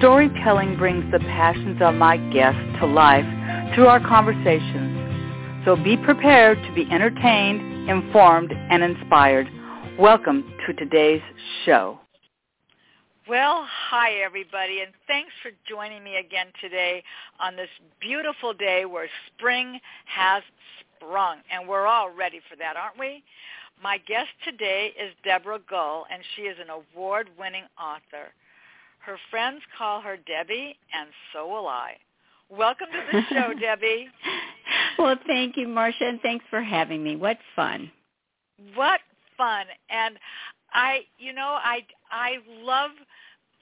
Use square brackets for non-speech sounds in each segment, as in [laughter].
Storytelling brings the passions of my guests to life through our conversations. So be prepared to be entertained, informed, and inspired. Welcome to today's show. Well, hi everybody, and thanks for joining me again today on this beautiful day where spring has sprung, and we're all ready for that, aren't we? My guest today is Deborah Gaal, and she is an award-winning author. Her friends call her Debbie, and so will I. Welcome to the [laughs] show, Debbie. Well, thank you, Marcia, and thanks for having me. What fun. What fun. And I, you know, I, I love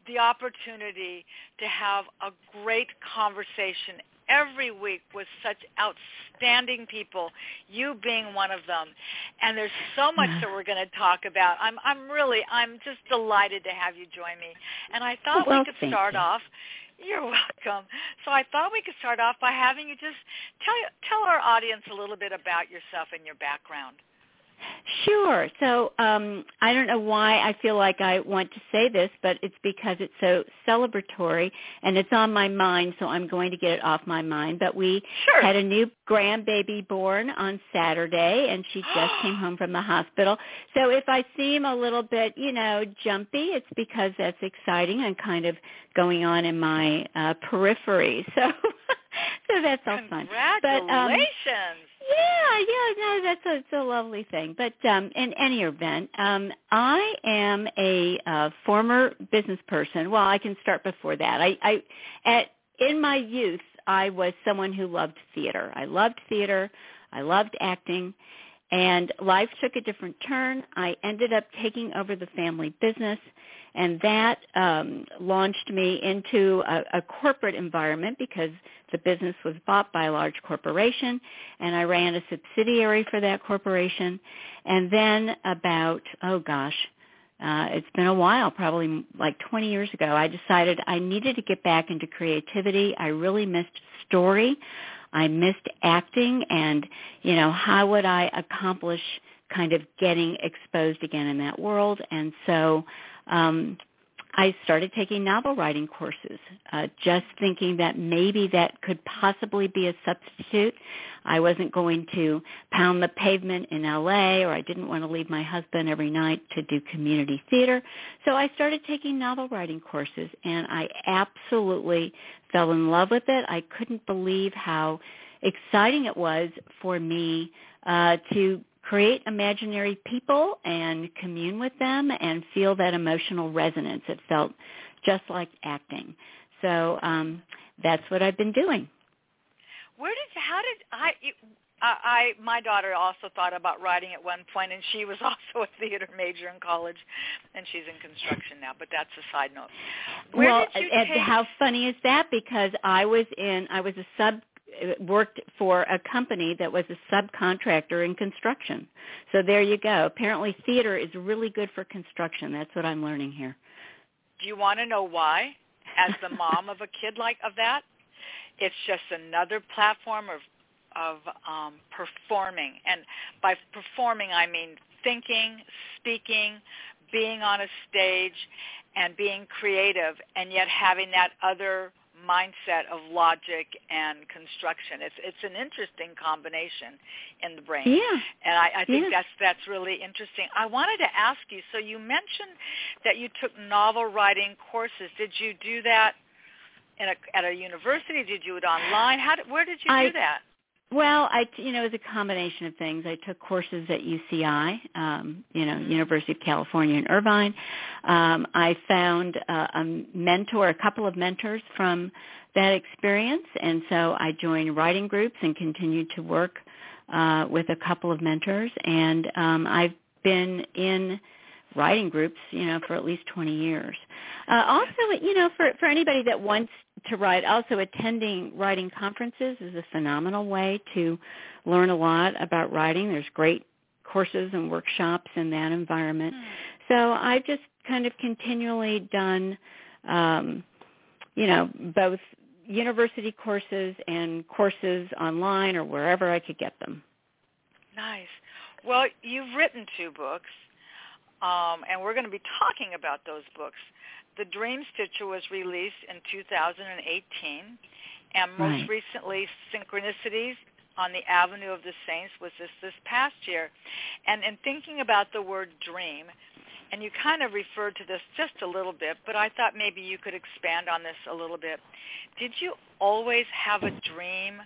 the opportunity to have a great conversation every week with such outstanding people, you being one of them. And there's so much that we're going to talk about. I'm I'm really I'm just delighted to have you join me. And I thought well, we could start you. off you're welcome. So I thought we could start off by having you just tell tell our audience a little bit about yourself and your background. Sure. So um, I don't know why I feel like I want to say this, but it's because it's so celebratory and it's on my mind, so I'm going to get it off my mind. But we sure. had a new grandbaby born on Saturday, and she [gasps] just came home from the hospital. So if I seem a little bit, you know, jumpy, it's because that's exciting and kind of going on in my uh, periphery. [laughs] So. so that's all fun. Congratulations. But, um, yeah, yeah, no, that's a, it's a lovely thing. But um, in any event, um, I am a uh, former business person. Well, I can start before that. I, I, at in my youth, I was someone who loved theater. I loved theater. I loved acting. And life took a different turn. I ended up taking over the family business and that um, launched me into a, a corporate environment because the business was bought by a large corporation, and I ran a subsidiary for that corporation. And then about, oh gosh, uh, it's been a while, probably like 20 years ago, I decided I needed to get back into creativity. I really missed story. I missed acting and, you know, how would I accomplish kind of getting exposed again in that world? And so um, I started taking novel writing courses, uh, just thinking that maybe that could possibly be a substitute. I wasn't going to pound the pavement in LA or I didn't want to leave my husband every night to do community theater. So I started taking novel writing courses and I absolutely fell in love with it. I couldn't believe how exciting it was for me uh, to create imaginary people and commune with them and feel that emotional resonance. It felt just like acting. So um, that's what I've been doing. Where did how did I? I, I my daughter also thought about writing at one point, and she was [laughs] also a theater major in college, and she's in construction now. But that's a side note. Where well, and take... how funny is that? Because I was in, I was a sub worked for a company that was a subcontractor in construction. So there you go. Apparently theater is really good for construction. That's what I'm learning here. Do you want to know why? As the [laughs] mom of a kid like of that, it's just another platform of of um, performing, and by performing I mean thinking, speaking, being on a stage, and being creative, and yet having that other mindset of logic and construction. It's it's an interesting combination in the brain. Yeah. And I, I think yeah. that's that's really interesting. I wanted to ask you, so you mentioned that you took novel writing courses. Did you do that in a, at a university? Did you do it online? How did, where did you I, do that? Well, I you know it was a combination of things. I took courses at UCI, um, you know. University of California in Irvine. Um, I found uh, a mentor, a couple of mentors from that experience, and so I joined writing groups and continued to work uh, with a couple of mentors. And um, I've been in writing groups, you know, for at least 20 years. Uh, also, you know, for for anybody that wants to write. Also, attending writing conferences is a phenomenal way to learn a lot about writing. There's great courses and workshops in that environment. Mm. So I've just kind of continually done, um, you know, both university courses and courses online or wherever I could get them. Nice. Well, you've written two books, um, and we're going to be talking about those books. The Dream Stitcher was released in 2018, and most Right. recently, Synchronicities on the Avenue of the Saints was this this past year. And in thinking about the word dream, and you kind of referred to this just a little bit, but I thought maybe you could expand on this a little bit. Did you always have a dream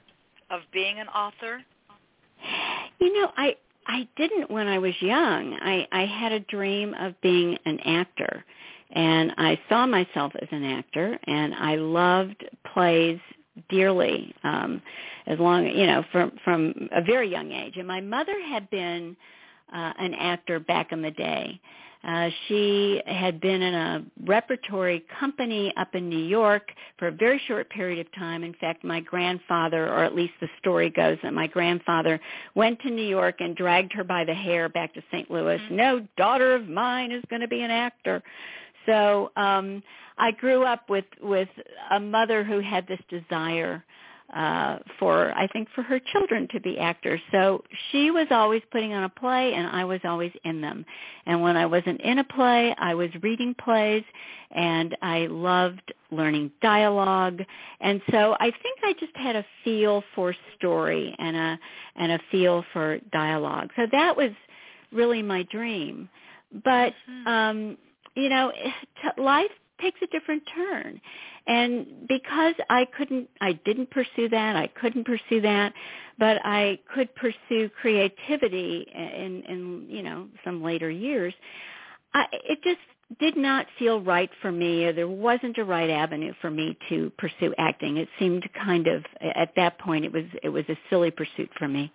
of being an author? You know, I I didn't when I was young. I I had a dream of being an actor and I saw myself as an actor and I loved plays dearly um as long you know from from a very young age and my mother had been uh an actor back in the day uh, she had been in a repertory company up in New York for a very short period of time. In fact, my grandfather, or at least the story goes that my grandfather went to New York and dragged her by the hair back to St. Louis. Mm-hmm. No daughter of mine is going to be an actor. So um, I grew up with with a mother who had this desire uh for I think for her children to be actors. So she was always putting on a play and I was always in them. And when I wasn't in a play, I was reading plays and I loved learning dialogue. And so I think I just had a feel for story and a and a feel for dialogue. So that was really my dream. But Mhm. um you know, t- life takes a different turn. And because I couldn't, I didn't pursue that, I couldn't pursue that, but I could pursue creativity in, in you know, some later years, I, it just did not feel right for me or there wasn't a right avenue for me to pursue acting. It seemed kind of, at that point, it was, it was a silly pursuit for me.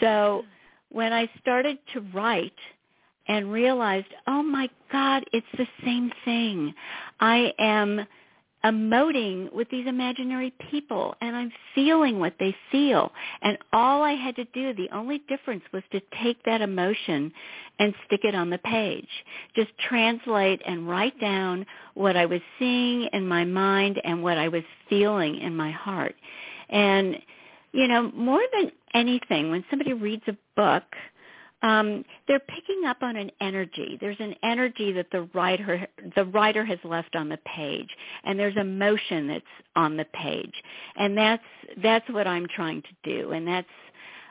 So hmm. when I started to write, and realized, oh my God, it's the same thing. I am emoting with these imaginary people and I'm feeling what they feel. And all I had to do, the only difference was to take that emotion and stick it on the page. Just translate and write down what I was seeing in my mind and what I was feeling in my heart. And, you know, more than anything, when somebody reads a book, um, they're picking up on an energy. There's an energy that the writer the writer has left on the page, and there's emotion that's on the page, and that's that's what I'm trying to do, and that's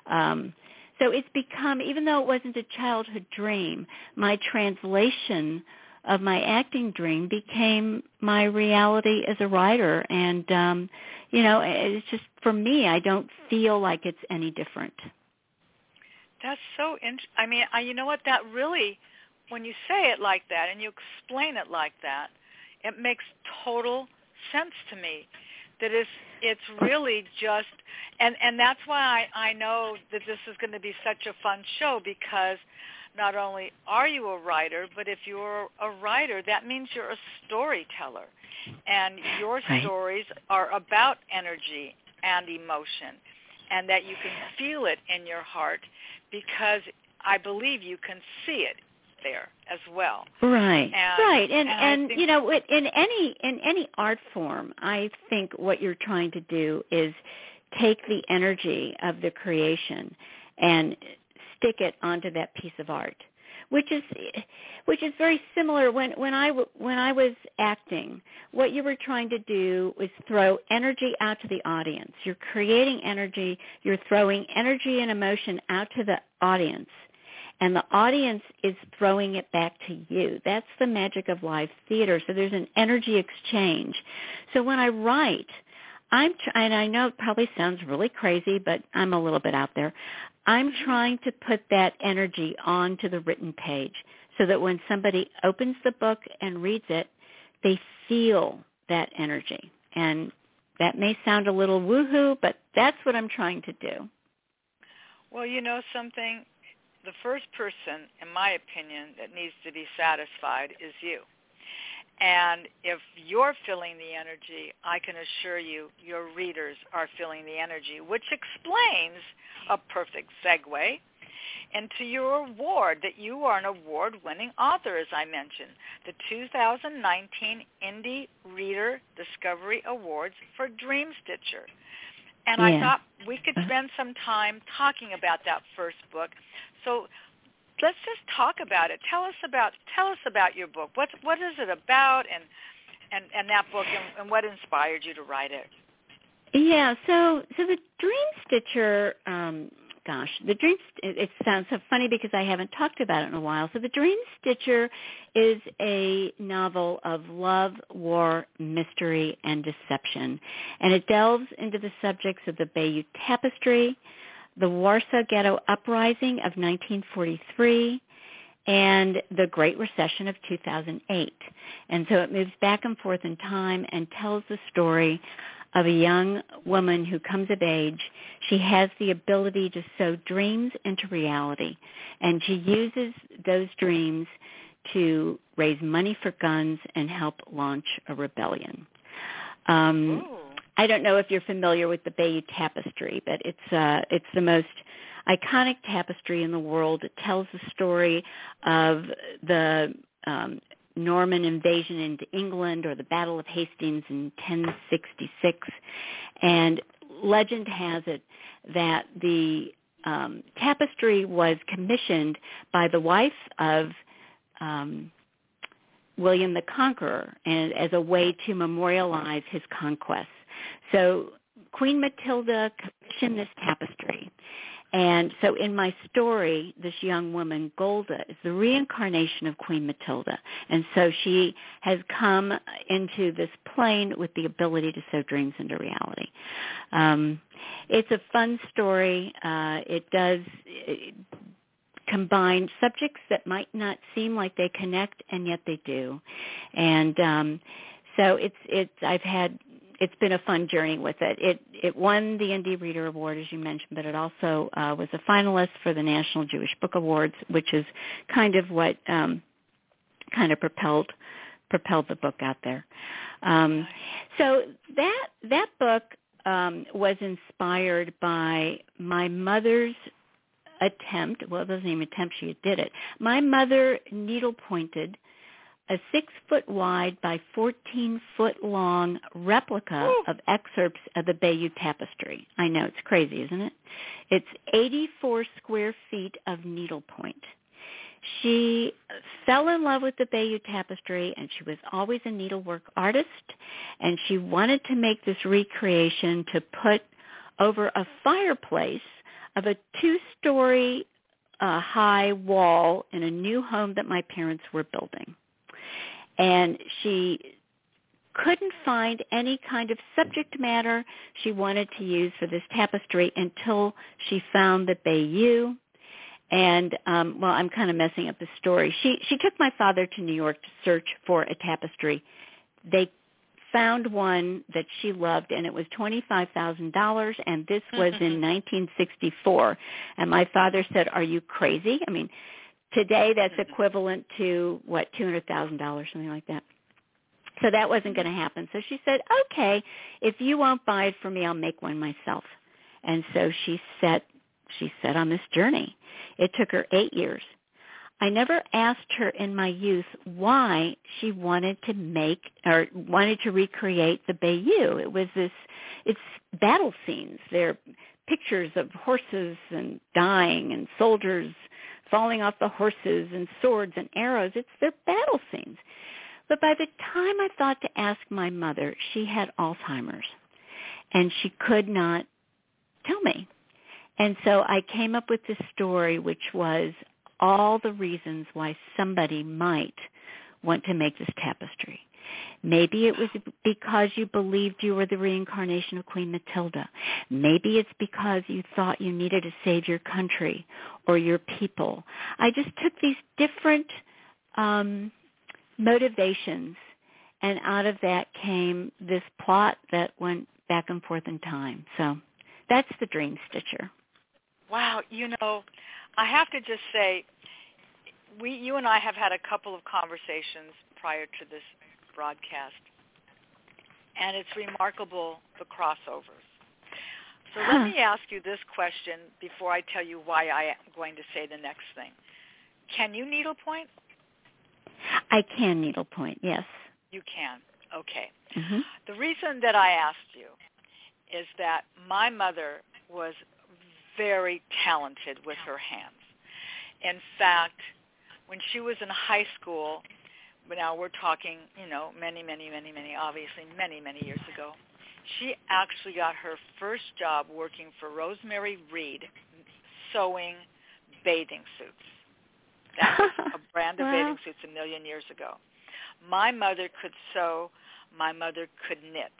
um, so it's become even though it wasn't a childhood dream, my translation of my acting dream became my reality as a writer, and um, you know it's just for me, I don't feel like it's any different. That's so int- I mean, I, you know what? That really, when you say it like that and you explain it like that, it makes total sense to me. That is, it's really just, and and that's why I, I know that this is going to be such a fun show because not only are you a writer, but if you're a writer, that means you're a storyteller, and your Right. stories are about energy and emotion, and that you can feel it in your heart because I believe you can see it there as well. Right, And- right, and and and, you know, it- in any in any art form, I think what you're trying to do is take the energy of the creation and stick it onto that piece of art, which is which is very similar when when I when I was acting. What you were trying to do was throw energy out to the audience. You're creating energy. You're throwing energy and emotion out to the audience and the audience is throwing it back to you. That's the magic of live theater. So there's an energy exchange. So when I write, I'm tr- and I know it probably sounds really crazy, but I'm a little bit out there. I'm trying to put that energy onto the written page so that when somebody opens the book and reads it, they feel that energy. And that may sound a little woohoo, but that's what I'm trying to do. Well, you know something? The first person, in my opinion, that needs to be satisfied is you. And if you're feeling the energy, I can assure you your readers are feeling the energy, which explains a perfect segue into your award that you are an award-winning author, as I mentioned, the 2019 Indie Reader Discovery Awards for Dream Stitcher. And yeah. I thought we could spend some time talking about that first book. So let's just talk about it. Tell us about tell us about your book. What what is it about, and and and that book, and, and what inspired you to write it? Yeah, so so the Dream Stitcher um, gosh, the Dream. It it sounds so funny because I haven't talked about it in a while. So the Dream Stitcher is a novel of love, war, mystery, and deception, and it delves into the subjects of the Bayeux Tapestry, the Warsaw Ghetto Uprising of 1943, and the Great Recession of 2008. And so it moves back and forth in time and tells the story of a young woman who comes of age. She has the ability to sow dreams into reality, and she uses those dreams to raise money for guns and help launch a rebellion. Um, I don't know if you're familiar with the Bayeux Tapestry, but it's uh, it's the most iconic tapestry in the world. It tells the story of the um, Norman invasion into England or the Battle of Hastings in 1066. And legend has it that the um, tapestry was commissioned by the wife of um, William the Conqueror and as a way to memorialize his conquests. So Queen Matilda commissioned this tapestry and so in my story, this young woman, Golda, is the reincarnation of Queen Matilda. And so she has come into this plane with the ability to sow dreams into reality. Um, it's a fun story. Uh, it does it combine subjects that might not seem like they connect, and yet they do. And um, so it's it's I've had it's been a fun journey with it. It it won the Indie Reader Award, as you mentioned, but it also uh, was a finalist for the National Jewish Book Awards, which is kind of what um, kind of propelled propelled the book out there. Um, so that that book um, was inspired by my mother's attempt. Well, it wasn't even attempt; she did it. My mother needle pointed a six foot wide by 14 foot long replica of excerpts of the Bayeux Tapestry. I know, it's crazy, isn't it? It's 84 square feet of needlepoint. She fell in love with the Bayeux Tapestry and she was always a needlework artist and she wanted to make this recreation to put over a fireplace of a two-story uh, high wall in a new home that my parents were building and she couldn't find any kind of subject matter she wanted to use for this tapestry until she found the Bayeux. And um, well, I'm kind of messing up the story. She she took my father to New York to search for a tapestry. They found one that she loved and it was $25,000 and this was in 1964 and my father said are you crazy i mean Today, that's mm-hmm. equivalent to what two hundred thousand dollars, something like that. So that wasn't going to happen. So she said, "Okay, if you won't buy it for me, I'll make one myself." And so she set she set on this journey. It took her eight years. I never asked her in my youth why she wanted to make or wanted to recreate the Bayeux. It was this, it's battle scenes. They're pictures of horses and dying and soldiers falling off the horses and swords and arrows. It's their battle scenes. But by the time I thought to ask my mother, she had Alzheimer's and she could not tell me. And so I came up with this story which was all the reasons why somebody might want to make this tapestry. Maybe it was because you believed you were the reincarnation of Queen Matilda. Maybe it's because you thought you needed to save your country or your people. I just took these different um, motivations, and out of that came this plot that went back and forth in time. So that's the Dream Stitcher. Wow, you know, I have to just say, we, you and I have had a couple of conversations prior to this broadcast. And it's remarkable the crossovers. So let me [sighs] ask you this question before I tell you why I am going to say the next thing. Can you needlepoint? I can needlepoint, yes. You can. Okay. Mm-hmm. The reason that I asked you is that my mother was very talented with her hands. In fact, when she was in high school, now we're talking, you know, many, many, many, many, obviously many, many years ago, she actually got her first job working for Rosemary Reed sewing bathing suits. That was [laughs] a brand of Wow. bathing suits a million years ago. My mother could sew. My mother could knit.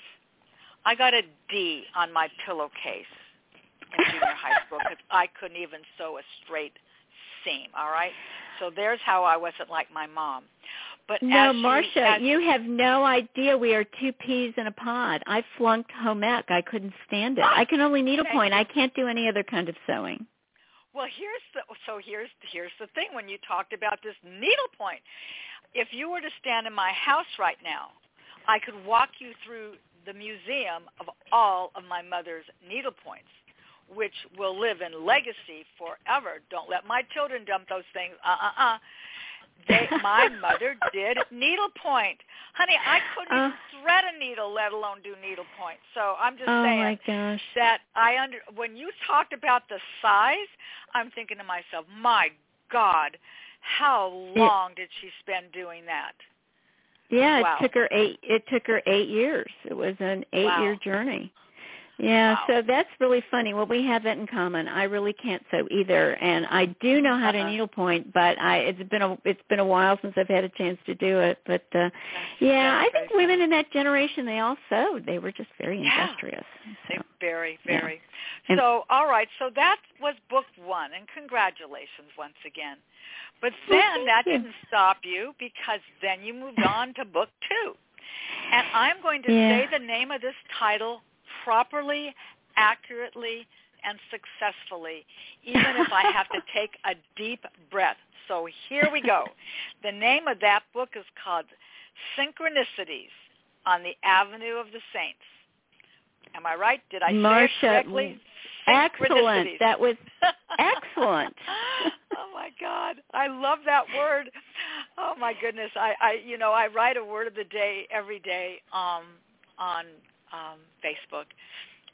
I got a D on my pillowcase in junior high [laughs] school because I couldn't even sew a straight seam. All right, so there's how I wasn't like my mom. But No, Marcia, you have no idea. We are two peas in a pod. I flunked home ec. I couldn't stand it. I can only needlepoint. I can't do any other kind of sewing. Well, here's the so here's here's the thing when you talked about this needlepoint. If you were to stand in my house right now, I could walk you through the museum of all of my mother's needlepoints, which will live in legacy forever. Don't let my children dump those things. Uh-uh-uh. They, my mother did needlepoint. Honey, I couldn't Uh. thread a needle, let alone do needlepoint. So I'm just oh saying my gosh. that I under when you talked about the size, I'm thinking to myself, my God, how long did she spend doing that? Yeah, Wow. it took her eight. It took her eight years. It was an eight-year Wow. journey. Yeah, Wow. so that's really funny. Well, we have that in common. I really can't sew either, and I do know how to Uh-huh. needlepoint, but I it's been a it's been a while since I've had a chance to do it. But uh yeah, I think women in that generation they all sewed. They were just very Yeah. industrious. So. very, Yeah. very. And- So, all right. So that was book one, and congratulations once again. But then thank that you. didn't stop you because then you moved on to book two, and I'm going to Yeah. say the name of this title properly, accurately, and successfully, even if I have to [laughs] take a deep breath. So here we go. The name of that book is called Synchronicities on the Avenue of the Saints. Am I right? Did I Marcia, say it correctly? Excellent. That was [laughs] excellent. oh my God, I love that word. Oh my goodness, I, I, you know, I write a word of the day every day um, on um, Facebook,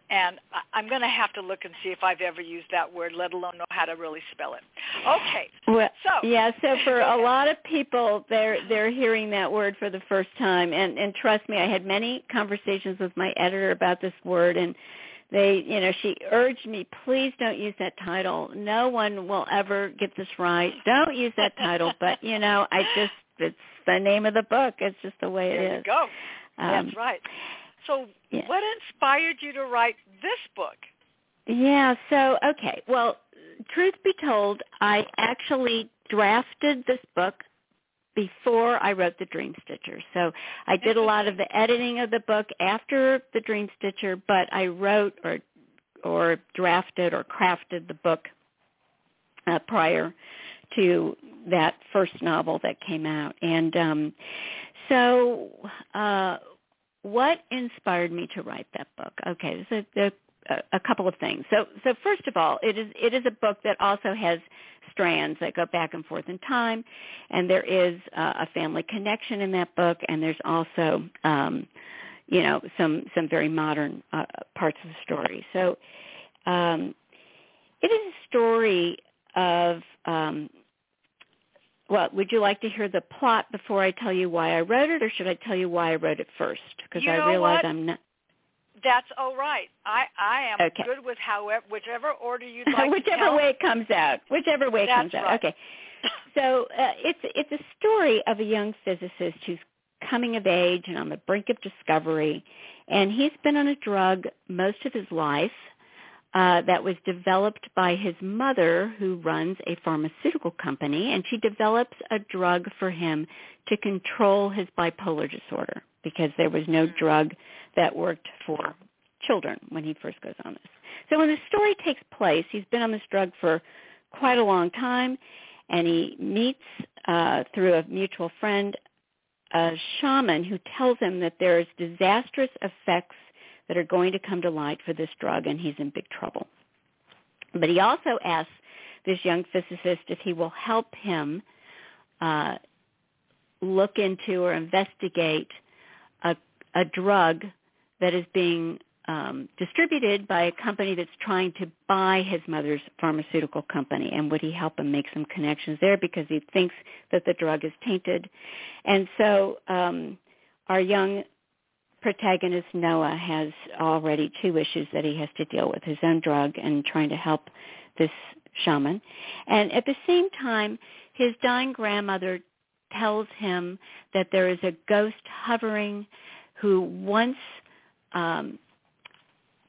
and I, I'm going to have to look and see if I've ever used that word, let alone know how to really spell it. Okay, Well, so [laughs] yeah. So for a lot of people, they're they're hearing that word for the first time, and and trust me, I had many conversations with my editor about this word, and they, you know, she urged me, please don't use that title. No one will ever get this right. Don't use that title. But you know, I just it's the name of the book. It's just the way it there is. you go. Um, That's right. So, yeah. what inspired you to write this book? Yeah, so okay. Well, truth be told, I actually drafted this book before I wrote the Dream Stitcher. So I did a lot of the editing of the book after the Dream Stitcher, but I wrote or or drafted or crafted the book uh, prior to that first novel that came out. And um so uh what inspired me to write that book? Okay, there's a, a, a couple of things. So, so first of all, it is it is a book that also has strands that go back and forth in time, and there is uh, a family connection in that book, and there's also, um, you know, some some very modern uh, parts of the story. So, um, it is a story of um, well, would you like to hear the plot before I tell you why I wrote it, or should I tell you why I wrote it first? Because You I realize what? I'm not. That's all right. I I am Okay. good with however whichever order you'd [laughs] like to whichever way it comes out. Whichever way it comes out. Okay. [laughs] So uh, it's it's a story of a young physicist who's coming of age and on the brink of discovery, and he's been on a drug most of his life. Uh, that was developed by his mother, who runs a pharmaceutical company, and she develops a drug for him to control his bipolar disorder because there was no Mm. drug that worked for children when he first goes on this. So when the story takes place, he's been on this drug for quite a long time, and he meets uh, through a mutual friend a shaman who tells him that there's disastrous effects that are going to come to light for this drug and he's in big trouble. But he also asks this young physicist if he will help him uh, look into or investigate a, a drug that is being um, distributed by a company that's trying to buy his mother's pharmaceutical company. And would he help him make some connections there because he thinks that the drug is tainted? And so um, our young protagonist Noah has already two issues that he has to deal with: his own drug and trying to help this shaman. And at the same time, his dying grandmother tells him that there is a ghost hovering who wants um,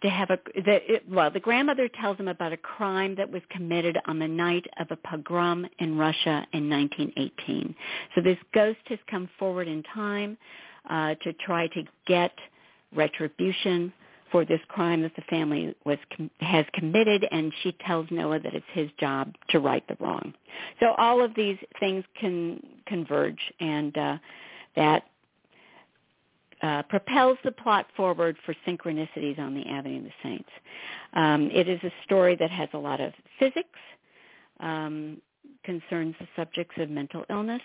to have a the, it, well the grandmother tells him about a crime that was committed on the night of a pogrom in Russia in 1918. So this ghost has come forward in time uh, to try to get retribution for this crime that the family was has committed and she tells Noah that it's his job to right the wrong. So all of these things can converge and uh that uh, propels the plot forward for synchronicities on the Avenue of the Saints. Um, it is a story that has a lot of physics, um, concerns the subjects of mental illness,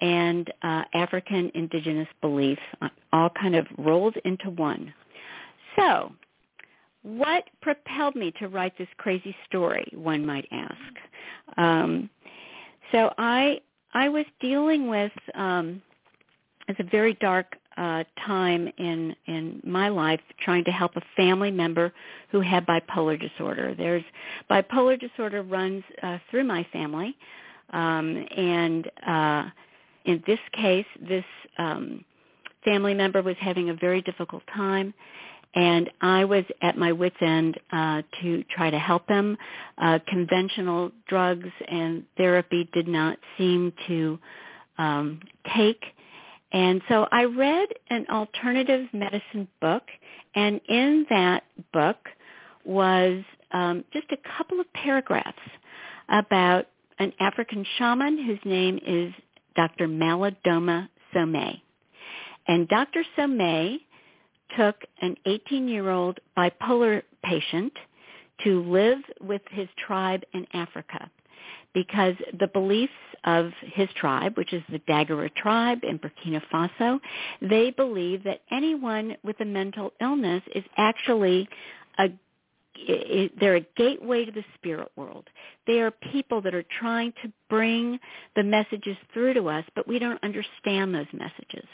and uh, African indigenous beliefs, uh, all kind of rolled into one. So, what propelled me to write this crazy story? One might ask. Um, so I I was dealing with um, it's a very dark uh, time in in my life trying to help a family member who had bipolar disorder. There's bipolar disorder runs uh, through my family, um, and uh, in this case, this um, family member was having a very difficult time. And I was at my wit's end uh, to try to help him. Uh, conventional drugs and therapy did not seem to um, take and so I read an alternative medicine book, and in that book was um, just a couple of paragraphs about an African shaman whose name is Dr. Malidoma Somé. And Dr. Somé took an 18-year-old bipolar patient to live with his tribe in Africa because the beliefs of his tribe, which is the Dagara tribe in Burkina Faso, they believe that anyone with a mental illness is actually a they're a gateway to the spirit world. They are people that are trying to bring the messages through to us, but we don't understand those messages.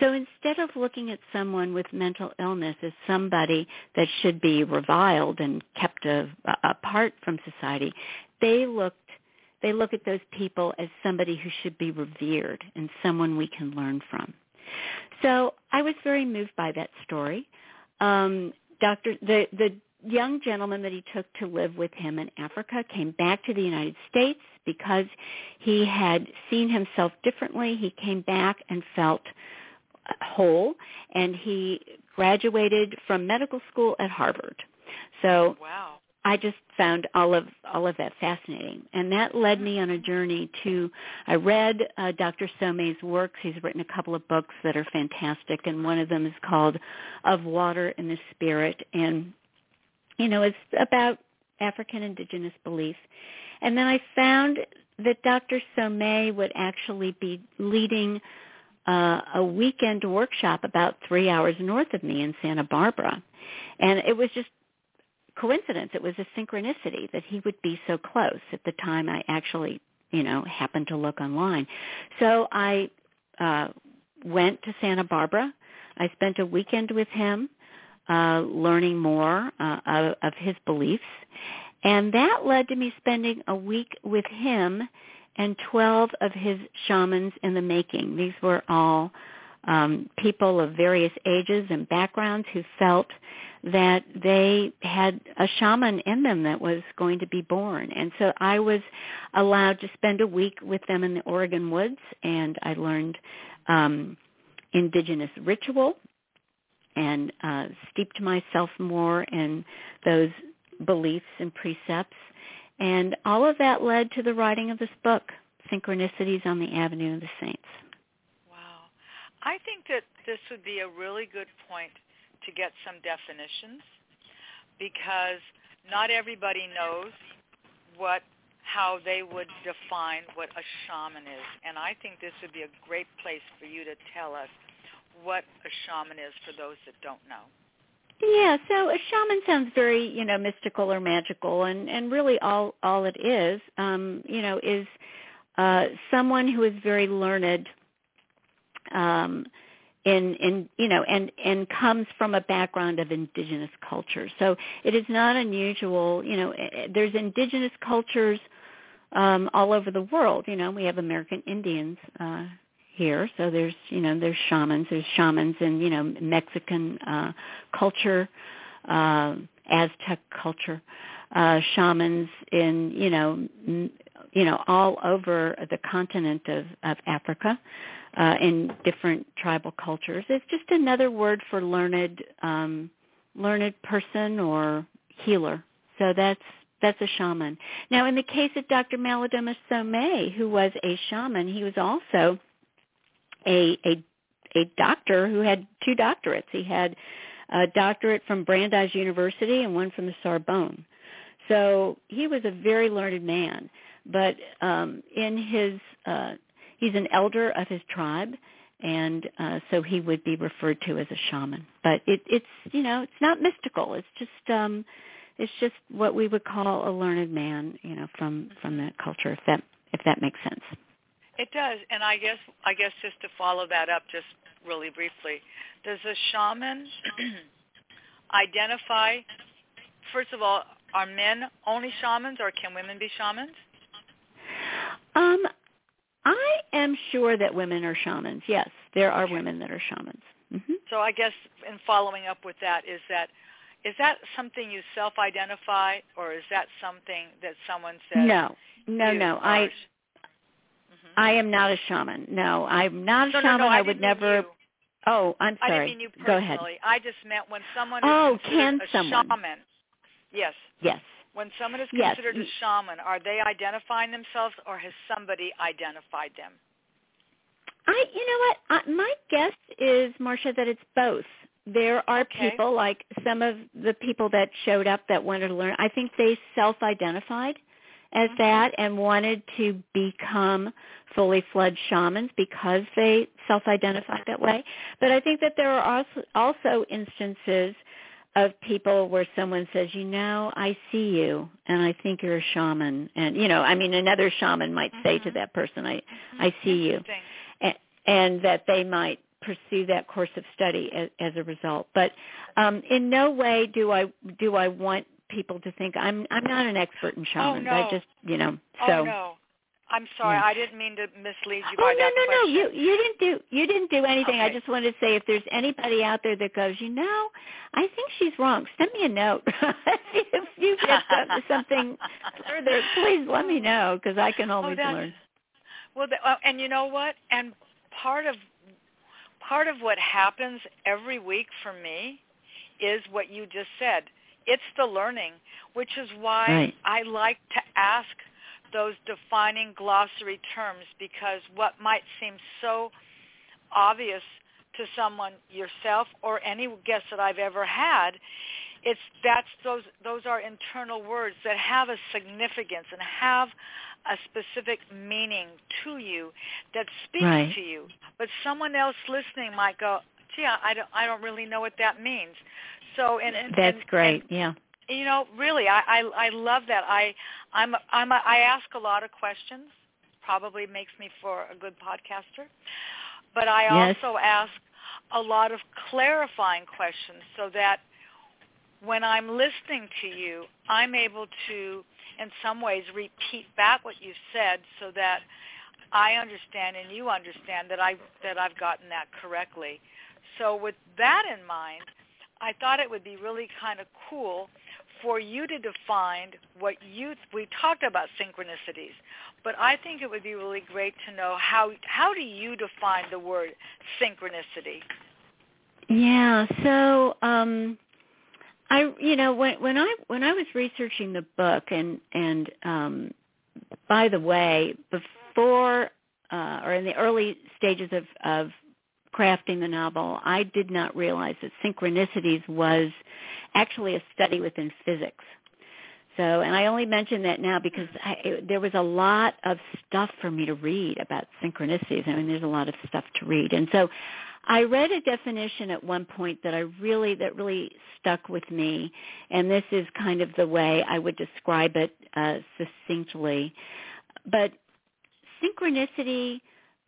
So instead of looking at someone with mental illness as somebody that should be reviled and kept a, apart from society, they looked they look at those people as somebody who should be revered and someone we can learn from. So I was very moved by that story. Um, Doctor, the the young gentleman that he took to live with him in Africa came back to the United States because he had seen himself differently. He came back and felt whole, and he graduated from medical school at Harvard. So wow. I just found all of all of that fascinating, and that led me on a journey to. I read uh, Dr. Somé's works. He's written a couple of books that are fantastic, and one of them is called "Of Water and the Spirit," and you know it's about African indigenous belief. And then I found that Dr. Somé would actually be leading uh, a weekend workshop about three hours north of me in Santa Barbara, and it was just coincidence. It was a synchronicity that he would be so close at the time I actually, you know, happened to look online. So I uh, went to Santa Barbara. I spent a weekend with him, uh, learning more uh, of, of his beliefs. And that led to me spending a week with him and 12 of his shamans in the making. These were all um, people of various ages and backgrounds who felt that they had a shaman in them that was going to be born. And so I was allowed to spend a week with them in the Oregon woods and I learned um, indigenous ritual and uh, steeped myself more in those beliefs and precepts. And all of that led to the writing of this book, Synchronicities on the Avenue of the Saints. Wow. I think that this would be a really good point to get some definitions because not everybody knows what how they would define what a shaman is. And I think this would be a great place for you to tell us what a shaman is for those that don't know. Yeah, so a shaman sounds very, you know, mystical or magical and and really all all it is um, you know, is uh someone who is very learned um in in you know and and comes from a background of indigenous culture so it is not unusual you know eh, eh, there's indigenous cultures um all over the world you know we have american indians uh here so there's you know there's shamans there's shamans in you know mexican uh culture uh aztec culture uh shamans in you know m- you know all over the continent of of africa uh, in different tribal cultures. It's just another word for learned um, learned person or healer. So that's that's a shaman. Now, in the case of Dr. Malidoma Somé, who was a shaman, he was also a a a doctor who had two doctorates. He had a doctorate from Brandeis University and one from the Sorbonne. So he was a very learned man. But um, in his uh, he's an elder of his tribe and uh, so he would be referred to as a shaman. But it, it's you know it's not mystical. It's just um, it's just what we would call a learned man, you know, from from that culture. If that if that makes sense. It does, and I guess I guess just to follow that up, just really briefly, does a shaman [clears throat] identify? First of all, are men only shamans, or can women be shamans? Um, I am sure that women are shamans. Yes, there are women that are shamans. Mm-hmm. So I guess in following up with that is that is that something you self-identify or is that something that someone says? No, no, no. I. Mm-hmm. I am not a shaman. No, I'm not a no, shaman. No, no, I, I would never. You. Oh, I'm sorry. I didn't mean you personally. Go ahead. I just meant when someone oh, is can a someone? shaman. Yes. Yes. When someone is yes. considered a shaman, are they identifying themselves or has somebody identified them? I, you know what? I, my guess is, Marcia, that it's both. There are okay. people like some of the people that showed up that wanted to learn. I think they self-identified as mm-hmm. that and wanted to become fully fledged shamans because they self-identified that way. But I think that there are also, also instances of people where someone says, you know, I see you and I think you're a shaman. And, you know, I mean, another shaman might mm-hmm. say to that person, I, mm-hmm. I see you. And, and that they might pursue that course of study as, as a result. But um, in no way do I, do I want people to think I'm, I'm not an expert in shamans. Oh, no. I just, you know, so. Oh, no. I'm sorry, yeah. I didn't mean to mislead you oh, by no, that no, question. no, you you didn't do you didn't do anything. Okay. I just wanted to say if there's anybody out there that goes, you know, I think she's wrong. Send me a note. [laughs] if you get something further, please let me know because I can always oh, learn. Well, the, uh, and you know what? And part of part of what happens every week for me is what you just said. It's the learning, which is why right. I like to ask those defining glossary terms because what might seem so obvious to someone yourself or any guest that I've ever had it's that's those those are internal words that have a significance and have a specific meaning to you that speaks right. to you but someone else listening might go gee I don't I don't really know what that means so and, and that's and, great and, yeah. you know really I, I i love that. I i'm i'm a, i ask a lot of questions probably makes me for a good podcaster. But i yes. also ask a lot of clarifying questions so that when i'm listening to you i'm able to in some ways repeat back what you've said so that i understand and you understand that i that i've gotten that correctly. So with that in mind I thought it would be really kind of cool for you to define what you we talked about synchronicities, but I think it would be really great to know how how do you define the word synchronicity? Yeah, so um I you know when when I when I was researching the book and and um by the way, before uh or in the early stages of of crafting the novel, I did not realize that synchronicities was actually a study within physics. So, and I only mention that now because I, it, there was a lot of stuff for me to read about synchronicities. I mean, there's a lot of stuff to read, and so I read a definition at one point that I really that really stuck with me, and this is kind of the way I would describe it uh, succinctly. But synchronicity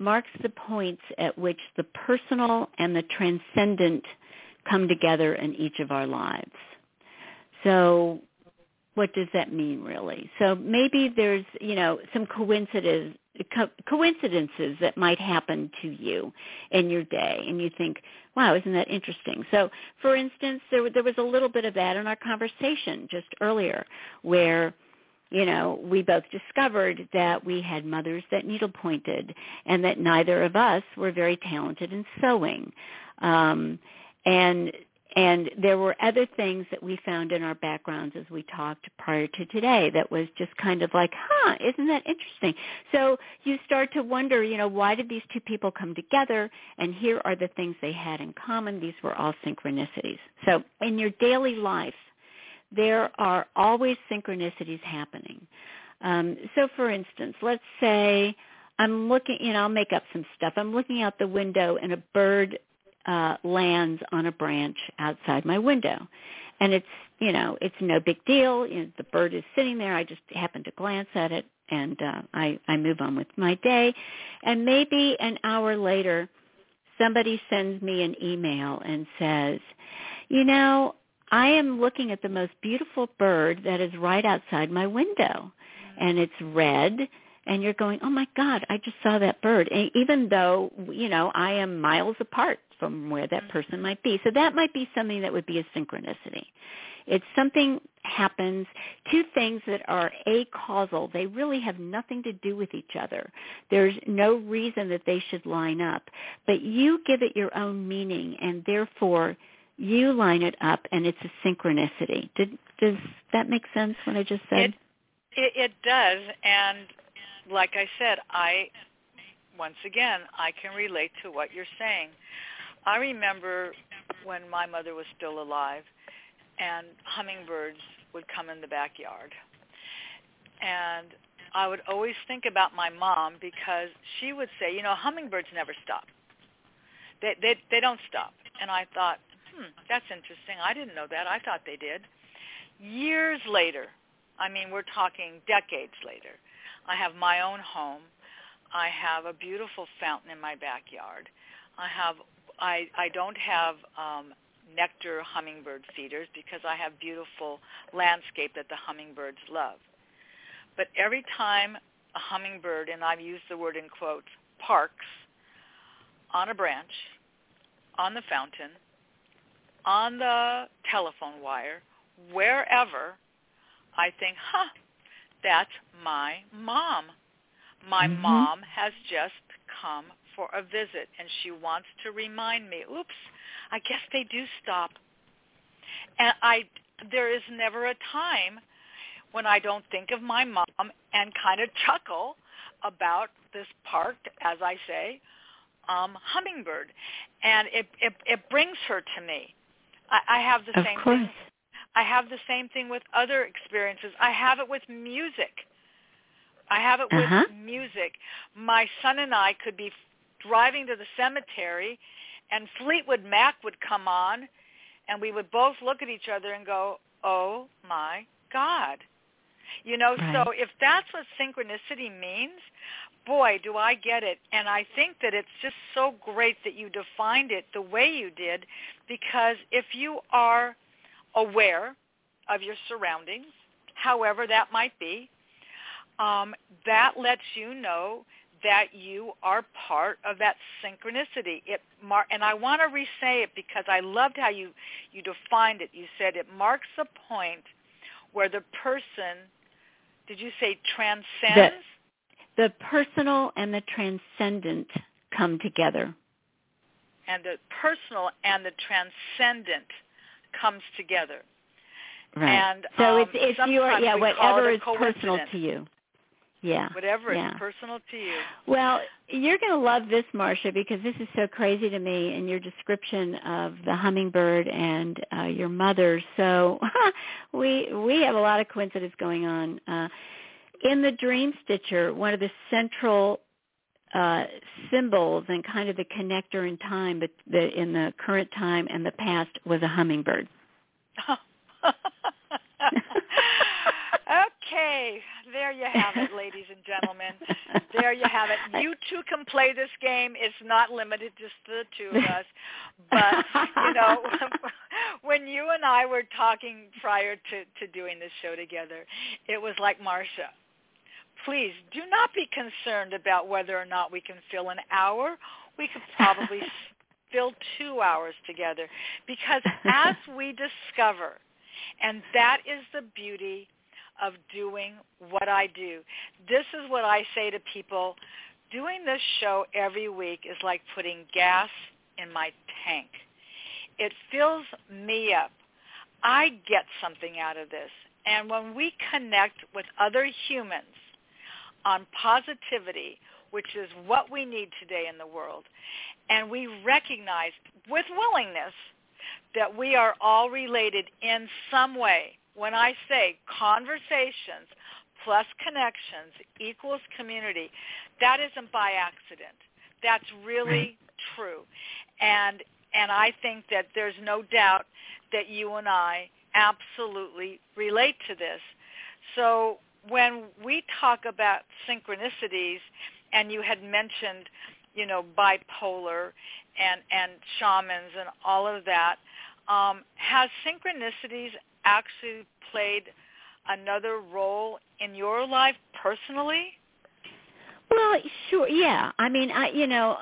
marks the points at which the personal and the transcendent come together in each of our lives. So what does that mean really? So maybe there's, you know, some coincidence co- coincidences that might happen to you in your day and you think, wow, isn't that interesting? So, for instance, there there was a little bit of that in our conversation just earlier where you know, we both discovered that we had mothers that needle pointed and that neither of us were very talented in sewing. Um, and and there were other things that we found in our backgrounds as we talked prior to today that was just kind of like, huh, isn't that interesting? So you start to wonder, you know, why did these two people come together? And here are the things they had in common. These were all synchronicities. So in your daily life, there are always synchronicities happening. Um, so for instance, let's say I'm looking, you know, I'll make up some stuff. I'm looking out the window and a bird uh, lands on a branch outside my window. And it's, you know, it's no big deal. You know, the bird is sitting there. I just happen to glance at it and uh, I, I move on with my day. And maybe an hour later, somebody sends me an email and says, you know, I am looking at the most beautiful bird that is right outside my window. Mm. And it's red and you're going, oh my God, I just saw that bird. And even though, you know, I am miles apart from where that mm. person might be. So that might be something that would be a synchronicity. It's something happens, two things that are a causal. They really have nothing to do with each other. There's no reason that they should line up. But you give it your own meaning and therefore you line it up and it's a synchronicity. Did, does that make sense what I just said? It, it, it does. And like I said, I once again I can relate to what you're saying. I remember when my mother was still alive, and hummingbirds would come in the backyard, and I would always think about my mom because she would say, you know, hummingbirds never stop. They they they don't stop. And I thought, hmm, that's interesting. I didn't know that. I thought they did. Years later, I mean, we're talking decades later, I have my own home. I have a beautiful fountain in my backyard. I have I I don't have um nectar hummingbird feeders because I have beautiful landscape that the hummingbirds love. But every time a hummingbird, and I've used the word in quotes, parks on a branch, on the fountain, on the telephone wire, wherever, I think, huh, that's my mom. My mm-hmm. mom has just come for a visit and she wants to remind me, oops, I guess they do stop. And I there is never a time when I don't think of my mom and kind of chuckle about this parked, as I say, um, hummingbird, and it, it it brings her to me. I, I have the of same course. thing. I have the same thing with other experiences. I have it with music. I have it with uh-huh. music. My son and I could be driving to the cemetery and Fleetwood Mac would come on and we would both look at each other and go, oh my God. You know, right. so if that's what synchronicity means, boy, do I get it. And I think that it's just so great that you defined it the way you did because if you are aware of your surroundings, however that might be, um, that lets you know that you are part of that synchronicity. It mar- and I want to re-say it because I loved how you you defined it. You said it marks a point where the person, did you say transcends? The, the personal and the transcendent come together. And the personal and the transcendent comes together. Right. And so um, it's it's your yeah whatever is personal to you. Yeah. Whatever yeah. is personal to you. Well, you're going to love this, Marcia, because this is so crazy to me in your description of the hummingbird and uh, your mother. So [laughs] we we have a lot of coincidence going on. Uh, in the Dream Stitcher, one of the central uh, symbols and kind of the connector in time, but the, in the current time and the past was a hummingbird. [laughs] okay, there you have it, ladies and gentlemen. There you have it. [laughs] You two can play this game. It's not limited just to the two of us. But, you [laughs] know, when you and I were talking prior to, to doing this show together, it was like, Marcia, please do not be concerned about whether or not we can fill an hour. We could probably [laughs] fill two hours together because [laughs] as we discover, and that is the beauty of doing what I do. This is what I say to people. Doing this show every week is like putting gas in my tank. It fills me up. I get something out of this. And when we connect with other humans on positivity, which is what we need today in the world, and we recognize with willingness that we are all related in some way. When I say conversations plus connections equals community, that isn't by accident. That's really true. And and I think that there's no doubt that you and I absolutely relate to this. So when we talk about synchronicities, and you had mentioned, you know, bipolar and and shamans and all of that, um, has synchronicities actually played another role in your life personally? Well, sure. Yeah. I mean, I you know,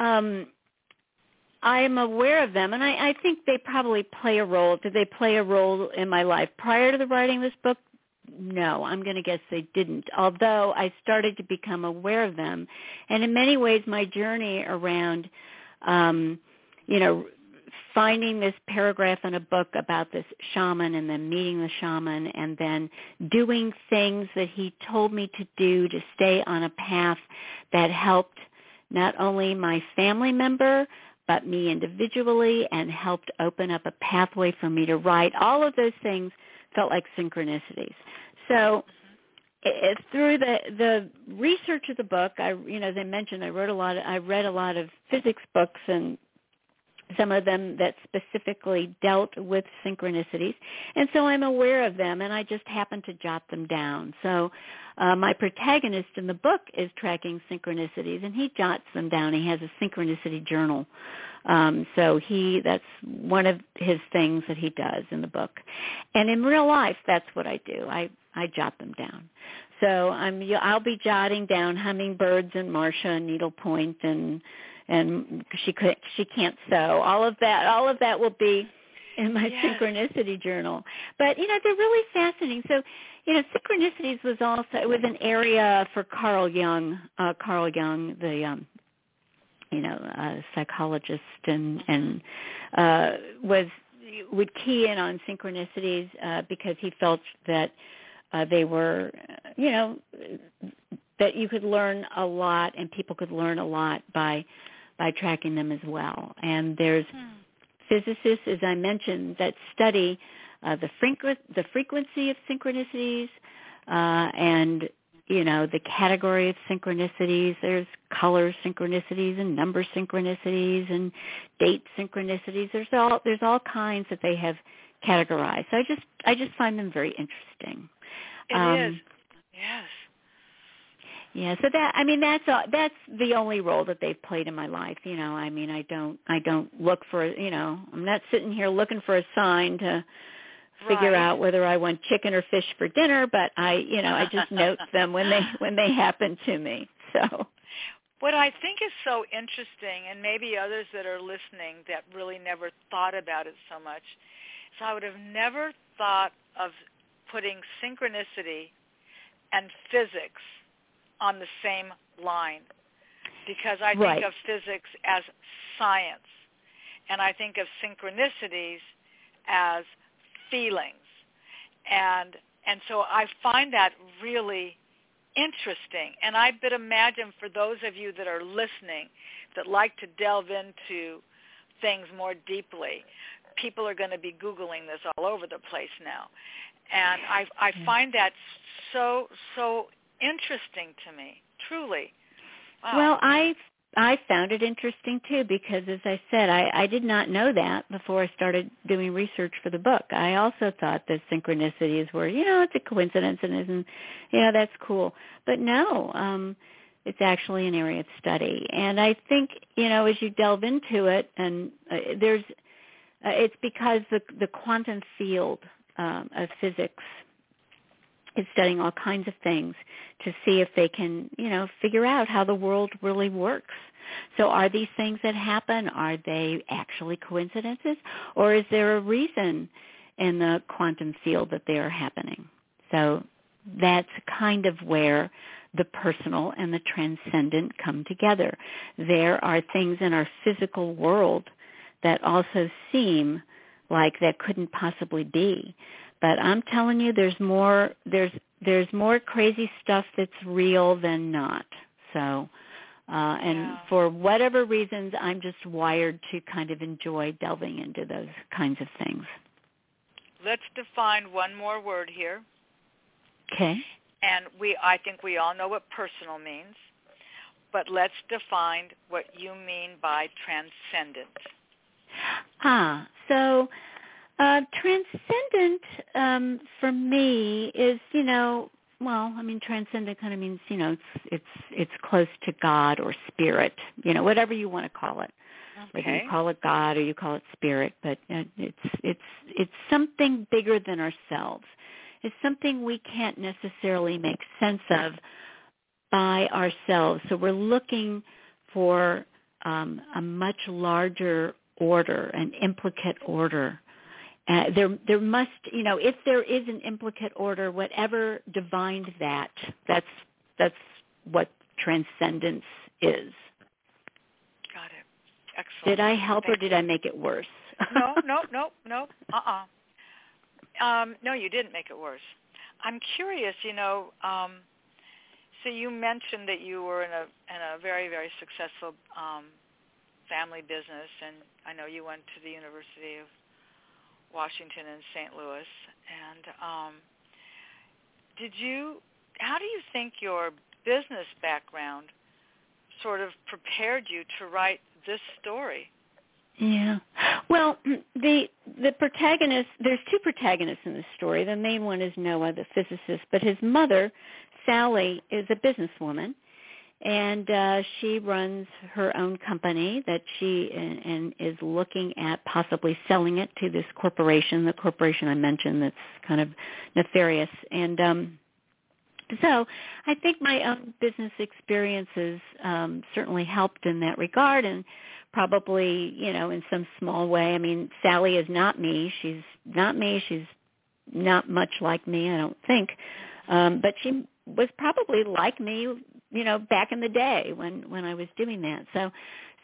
um I am aware of them, and I, I think they probably play a role. Did they play a role in my life prior to the writing this book? No, I'm going to guess they didn't. Although I started to become aware of them, and in many ways, my journey around, um, you know, finding this paragraph in a book about this shaman and then meeting the shaman and then doing things that he told me to do to stay on a path that helped not only my family member but me individually and helped open up a pathway for me to write. All of those things felt like synchronicities. So it, through the the research of the book, I you know as I mentioned, I wrote a lot. Of, I read a lot of physics books and some of them that specifically dealt with synchronicities. And so I'm aware of them and I just happen to jot them down. So uh, my protagonist in the book is tracking synchronicities and he jots them down. He has a synchronicity journal. Um, so he that's one of his things that he does in the book. And in real life that's what I do. I I jot them down. So I'm I'll be jotting down hummingbirds and Marcia and needlepoint and and she could she can't sew. All of that all of that will be in my yes. synchronicity journal. But you know, they're really fascinating. So, you know, synchronicities was also it was an area for Carl Jung, uh Carl Jung, the um you know, uh psychologist and and uh was would key in on synchronicities uh because he felt that uh they were you know that you could learn a lot and people could learn a lot by by tracking them as well. And there's hmm. physicists, as I mentioned, that study uh, the, frequ- the frequency of synchronicities uh, and you know the category of synchronicities. There's color synchronicities and number synchronicities and date synchronicities. There's all there's all kinds that they have categorized. So I just I just find them very interesting. It um, is. Yes. Yeah, so that I mean that's uh, that's the only role that they've played in my life. You know, I mean I don't I don't look for you know I'm not sitting here looking for a sign to figure Right. out whether I want chicken or fish for dinner, but I you know I just note [laughs] them when they when they happen to me. So What I think is so interesting, and maybe others that are listening that really never thought about it so much, is I would have never thought of putting synchronicity and physics on the same line because I think of physics as science and I think of synchronicities as feelings and and so I find that really interesting. And I would imagine for those of you that are listening that like to delve into things more deeply, people are going to be Googling this all over the place now. And I, I find that so, so interesting to me, truly. Wow. Well, I I found it interesting too because, as I said, I, I did not know that before I started doing research for the book. I also thought that synchronicities were, you know, it's a coincidence and isn't, you know, that's cool. But no, um, it's actually an area of study, and I think, you know, as you delve into it, and uh, there's, uh, it's because the the quantum field um, of physics is studying all kinds of things to see if they can, you know, figure out how the world really works. So are these things that happen, are they actually coincidences? Or is there a reason in the quantum field that they are happening? So that's kind of where the personal and the transcendent come together. There are things in our physical world that also seem like that couldn't possibly be. But I'm telling you there's more there's there's more crazy stuff that's real than not. So uh, and yeah. for whatever reasons, I'm just wired to kind of enjoy delving into those kinds of things. Let's define one more word here. Okay. And we, I think we all know what personal means, but let's define what you mean by transcendent. Ah, so uh, transcendent um, for me is, you know, well, I mean, transcendent kind of means, you know, it's it's it's close to God or spirit, you know, whatever you want to call it. Okay. Whether you call it God or you call it spirit, but uh, it's it's it's something bigger than ourselves. It's something we can't necessarily make sense of by ourselves. So we're looking for um, a much larger order, an implicate order uh, there, there must, you know, if there is an implicate order, whatever divined that, that's that's what transcendence is. Got it. Excellent. Did I help Thank or did I make it worse? no, [laughs] no, no, no. Uh-uh. Um, no, you didn't make it worse. I'm curious, you know, um, so you mentioned that you were in a in a very very successful um, family business, and I know you went to the University of Washington and St. Louis. And um, did you? How do you think your business background sort of prepared you to write this story? Yeah. Well, [clears throat] the the protagonist there's two protagonists in this story. The main one is Noah, the physicist, but his mother, Sally, is a businesswoman and uh, she runs her own company that she and, and is looking at possibly selling it to this corporation, the corporation I mentioned that's kind of nefarious. And um, so I think my own business experiences um, certainly helped in that regard and probably, you know, in some small way. I mean, Sally is not me. She's not me. She's not much like me, I don't think. Um, but she was probably like me you know, back in the day when when I was doing that. So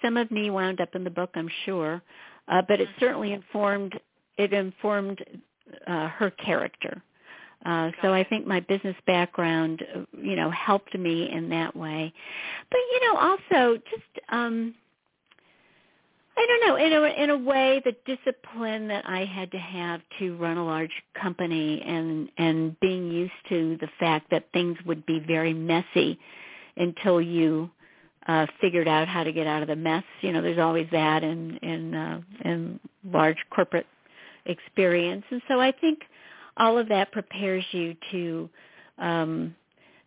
some of me wound up in the book, I'm sure, uh, but it certainly informed it informed uh, her character. Uh, so I think my business background, uh, you know, helped me in that way. But you know, also just um, I don't know, in a in a way, the discipline that I had to have to run a large company and and being used to the fact that things would be very messy until you uh, figured out how to get out of the mess. You know, there's always that in in uh, in large corporate experience, and so I think all of that prepares you to. Um,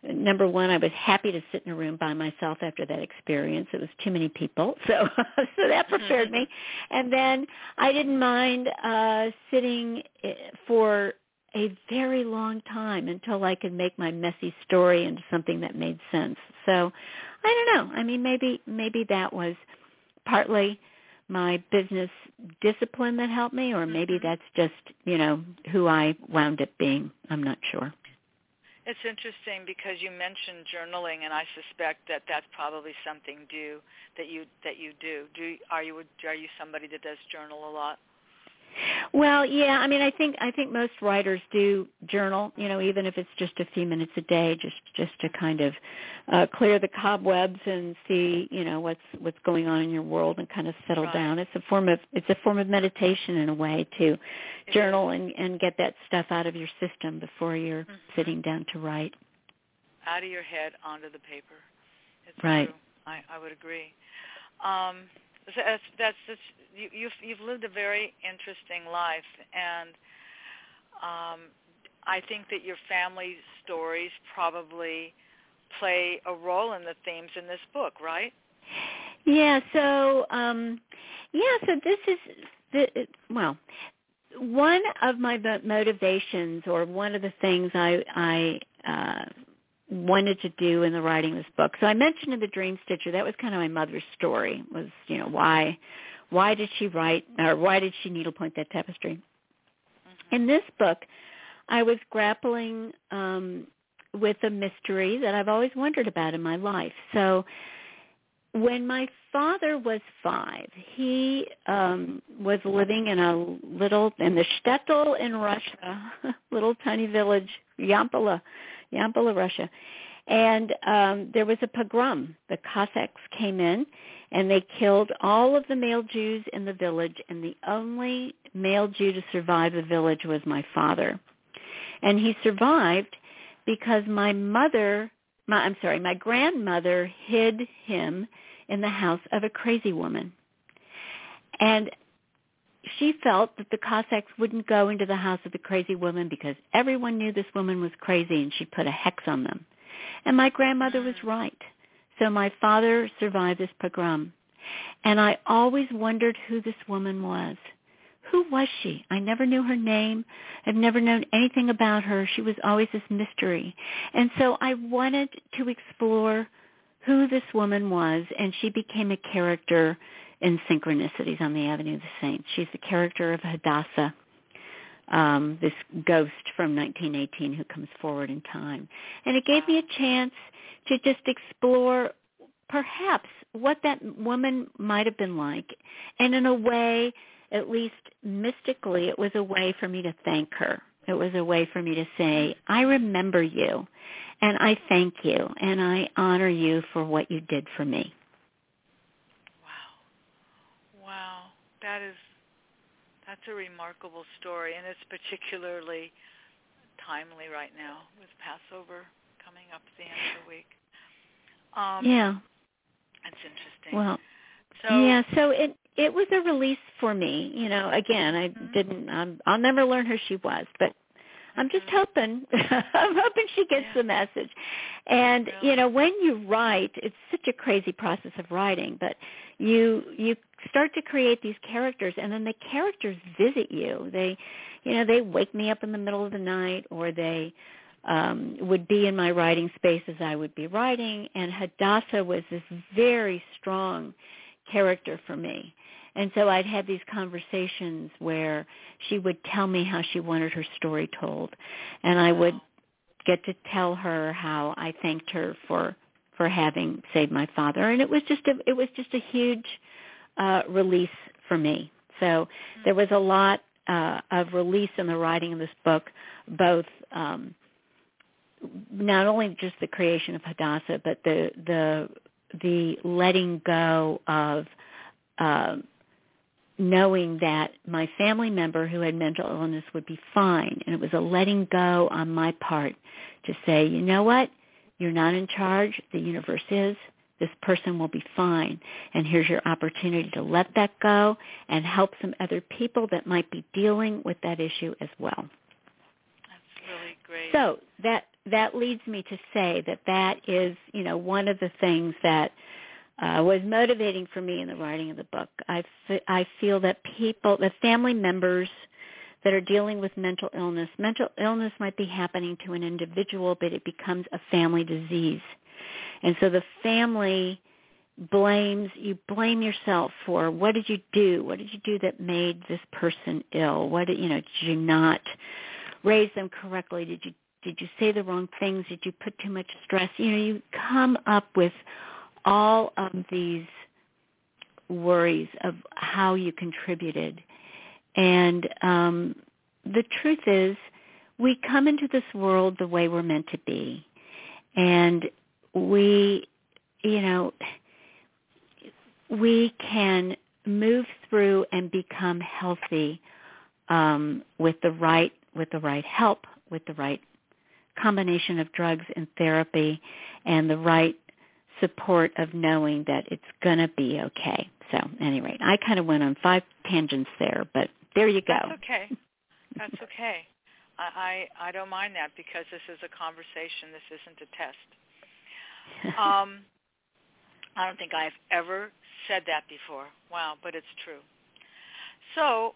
number one, I was happy to sit in a room by myself after that experience. It was too many people, [laughs] so so that prepared me. And then I didn't mind uh, sitting eh, for a very long time until I could make my messy story into something that made sense. So I don't know. I mean, maybe maybe that was partly my business discipline that helped me, or maybe mm-hmm. that's just you know who I wound up being. I'm not sure. It's interesting because you mentioned journaling, and I suspect that that's probably something do that you that you do. Do are you are you somebody that does journal a lot? Well, yeah, I mean, I think I think most writers do journal, you know, even if it's just a few minutes a day, just just to kind of uh clear the cobwebs and see, you know, what's what's going on in your world and kind of settle Right. down. It's a form of it's a form of meditation in a way to journal and and get that stuff out of your system before you're Mhm. sitting down to write. out of your head onto the paper. It's Right. true. I, I would agree. Um, that's that's just, you, you've you've lived a very interesting life, and um, I think that your family stories probably play a role in the themes in this book, right? Yeah, so um yeah, so this is the well, one of my motivations or one of the things I I uh wanted to do in the writing of this book. So I mentioned in the Dream Stitcher that was kind of my mother's story was, you know, why why did she write or why did she needlepoint that tapestry? In this book, I was grappling um with a mystery that I've always wondered about in my life. So when my father was five, he um was living in a little in the shtetl in Russia, [laughs] little tiny village, Yampala, Yampala, Russia. And um there was a pogrom. The Cossacks came in and they killed all of the male Jews in the village and the only male Jew to survive the village was my father. And he survived because my mother my I'm sorry, my grandmother hid him in the house of a crazy woman. And she felt that the Cossacks wouldn't go into the house of the crazy woman because everyone knew this woman was crazy and she put a hex on them. And my grandmother was right. So my father survived this pogrom. And I always wondered who this woman was. Who was she? I never knew her name. I've never known anything about her. She was always this mystery. And so I wanted to explore who this woman was, and she became a character in Synchronicities on the Avenue of the Saints. She's the character of Hadassah, um, this ghost from 1918 who comes forward in time. And it gave me a chance to just explore perhaps what that woman might have been like. And in a way, at least mystically, it was a way for me to thank her. It was a way for me to say, I remember you and I thank you and I honor you for what you did for me. Wow. Wow. That is that's a remarkable story and it's particularly timely right now with Passover coming up at the end of the week. Um yeah. That's interesting. Well, so yeah, so it it was a release for me. You know, again, I Mhm. didn't I'm, I'll never learn who she was, but I'm just hoping [laughs] I'm hoping she gets Yeah. the message. And you know, when you write, it's such a crazy process of writing, but you you start to create these characters and then the characters visit you. They you know, they wake me up in the middle of the night or they um would be in my writing space as I would be writing and Hadassah was this very strong character for me. And so I'd have these conversations where she would tell me how she wanted her story told. And I would get to tell her how I thanked her for for having saved my father. And it was just a it was just a huge uh release for me. So there was a lot uh of release in the writing of this book, both um not only just the creation of Hadassah, but the the the letting go of uh, knowing that my family member who had mental illness would be fine, and it was a letting go on my part to say, you know what, you're not in charge. The universe is. This person will be fine, and here's your opportunity to let that go and help some other people that might be dealing with that issue as well. that's really great. So that that leads me to say that that is, you know, one of the things that uh, was motivating for me in the writing of the book. I, f- I feel that people, the family members that are dealing with mental illness, mental illness might be happening to an individual, but it becomes a family disease. And so the family blames, you blame yourself for what did you do? What did you do that made this person ill? What did, you know, did you not raise them correctly? Did you did you say the wrong things? Did you put too much stress? You know, you come up with all of these worries of how you contributed. And um, the truth is, we come into this world the way we're meant to be. And we, you know, we can move through and become healthy um, with the right with the right help, with the right combination of drugs and therapy, and the right support of knowing that it's going to be okay. So, anyway, I kind of went on five tangents there, but there you go. That's okay. That's okay. I, I I don't mind that because this is a conversation. This isn't a test. [laughs] Um, I don't think I've ever said that before. Wow, but it's true. So,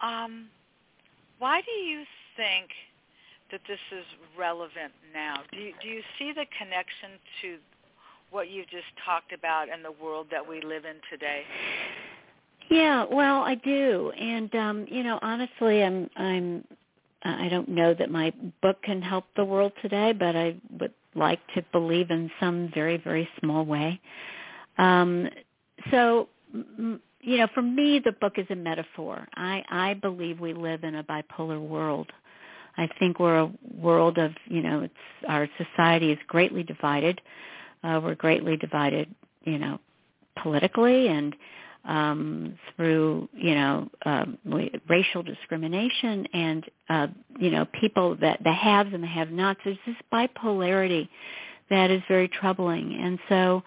um, why do you think that this is relevant now? Do you, do you see the connection to what you've just talked about and the world that we live in today? Yeah, well, I do, and um, you know, honestly, I'm I'm I don't know that my book can help the world today, but I would like to believe in some very very small way. Um, so, you know, for me, the book is a metaphor. I I believe we live in a bipolar world. I think we're a world of you know, it's our society is greatly divided. Uh, we're greatly divided, you know, politically and um, through you know um, racial discrimination and uh, you know people that the haves and the have-nots. There's this bipolarity that is very troubling, and so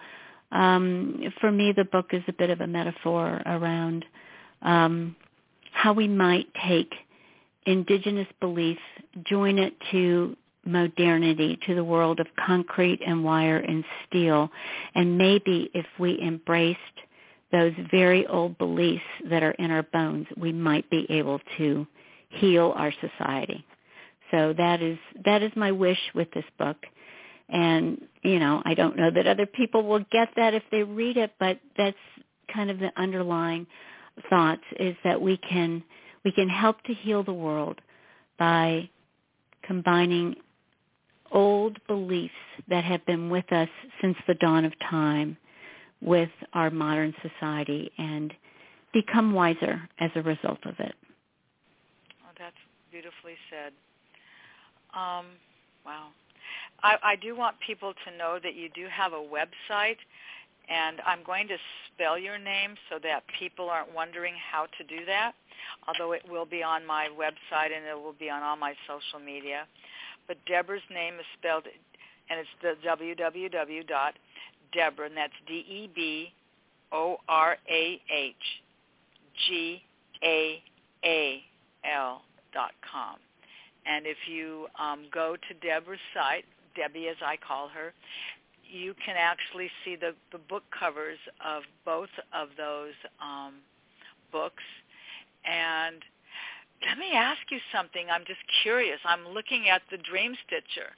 um, for me, the book is a bit of a metaphor around um, how we might take indigenous belief, join it to modernity, to the world of concrete and wire and steel, and maybe if we embraced those very old beliefs that are in our bones, we might be able to heal our society. So that is that is my wish with this book. And, you know, I don't know that other people will get that if they read it, but that's kind of the underlying thoughts is that we can we can help to heal the world by combining old beliefs that have been with us since the dawn of time with our modern society and become wiser as a result of it. Oh, that's beautifully said. Um, wow. I, I do want people to know that you do have a website, and I'm going to spell your name so that people aren't wondering how to do that, although it will be on my website and it will be on all my social media. But Deborah's name is spelled, and it's the www dot Deborah, and that's D-E-B-O-R-A-H-G-A-A-L dot com. And if you um, go to Deborah's site, Debbie as I call her, you can actually see the, the book covers of both of those um, books. And let me ask you something. I'm just curious. I'm looking at the Dream Stitcher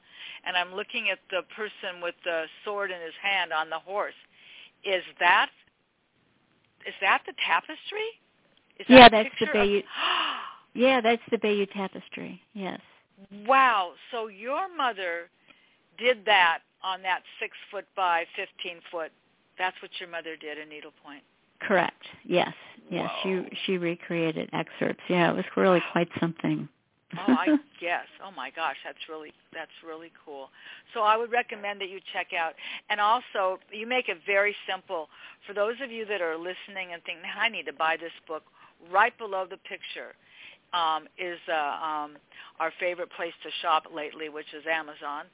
and I'm looking at the person with the sword in his hand on the horse. Is that is that the tapestry? Is that yeah, that's the Bayeux. Of... [gasps] yeah, that's the Bayeux tapestry. Yes. Wow. So your mother did that on that six foot by fifteen foot. That's what your mother did in needlepoint. Correct. Yes. Yes. Whoa. She she recreated excerpts. Yeah, it was really quite something oh, [laughs] I guess. Oh my gosh, that's really that's really cool. So I would recommend that you check out. And also, you make it very simple for those of you that are listening and thinking, "I need to buy this book." Right below the picture um, is uh, um, our favorite place to shop lately, which is Amazon,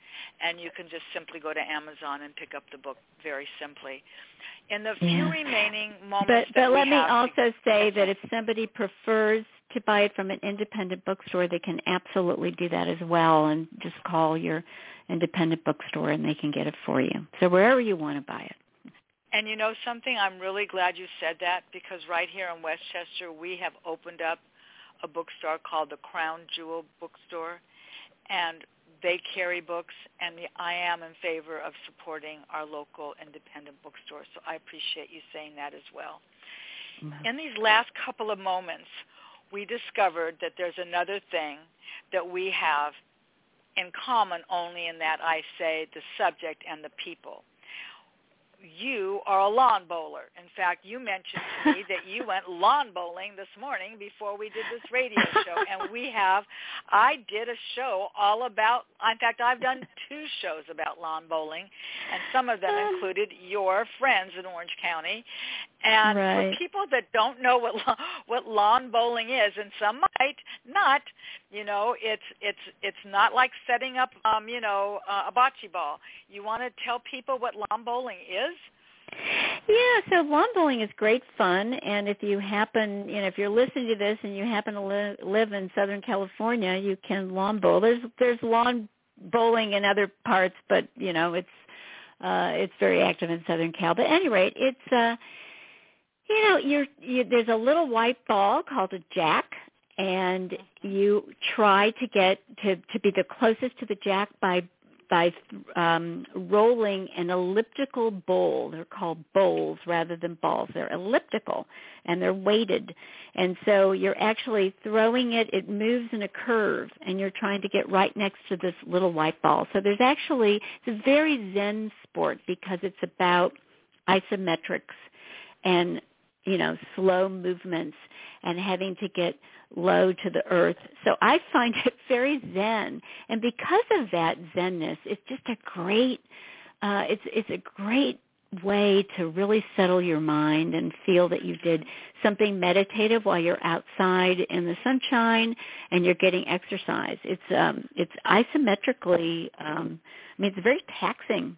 and you can just simply go to Amazon and pick up the book very simply. In the few yeah. remaining moments, but but let me also say that if somebody prefers to buy it from an independent bookstore, they can absolutely do that as well and just call your independent bookstore and they can get it for you. So wherever you want to buy it. And you know something? I'm really glad you said that because right here in Westchester, we have opened up a bookstore called the Crown Jewel Bookstore, and they carry books, and I am in favor of supporting our local independent bookstores. So I appreciate you saying that as well. Mm-hmm. In these last couple of moments, we discovered that there's another thing that we have in common only in that I say the subject and the people. You are a lawn bowler. In fact, you mentioned to me that you went lawn bowling this morning before we did this radio show. And we have, I did a show all about, in fact, I've done two shows about lawn bowling, and some of them included your friends in Orange County. And right. for people that don't know what what lawn bowling is, and some might not, you know, it's it's it's not like setting up, um, you know, uh, a bocce ball. You want to tell people what lawn bowling is? Yeah, so lawn bowling is great fun, and if you happen, you know, if you're listening to this and you happen to li- live in Southern California, you can lawn bowl. There's there's lawn bowling in other parts, but you know, it's uh it's very active in Southern Cal. But at any rate, it's uh you know, you're you, there's a little white ball called a jack and you try to get to to be the closest to the jack by by um, rolling an elliptical bowl. They're called bowls rather than balls. They're elliptical and they're weighted. And so you're actually throwing it, it moves in a curve and you're trying to get right next to this little white ball. So there's actually, it's a very zen sport because it's about isometrics and, you know, slow movements and having to get low to the earth. So I find [laughs] it very zen, and because of that zenness, it's just a great. Uh, it's it's a great way to really settle your mind and feel that you did something meditative while you're outside in the sunshine and you're getting exercise. It's um it's isometrically um I mean it's very taxing.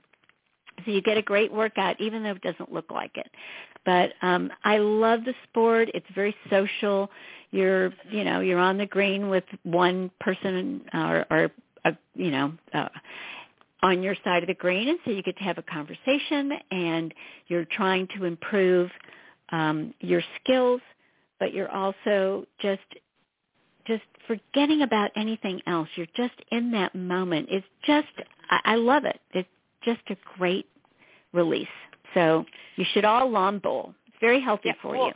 So you get a great workout even though it doesn't look like it. But um I love the sport. It's very social you're you know you're on the green with one person or, or uh, you know uh, on your side of the green and so you get to have a conversation and you're trying to improve um, your skills but you're also just just forgetting about anything else. You're just in that moment. It's just I, I love it. It's just a great release. So you should all lawn bowl. It's very healthy yeah, for well, you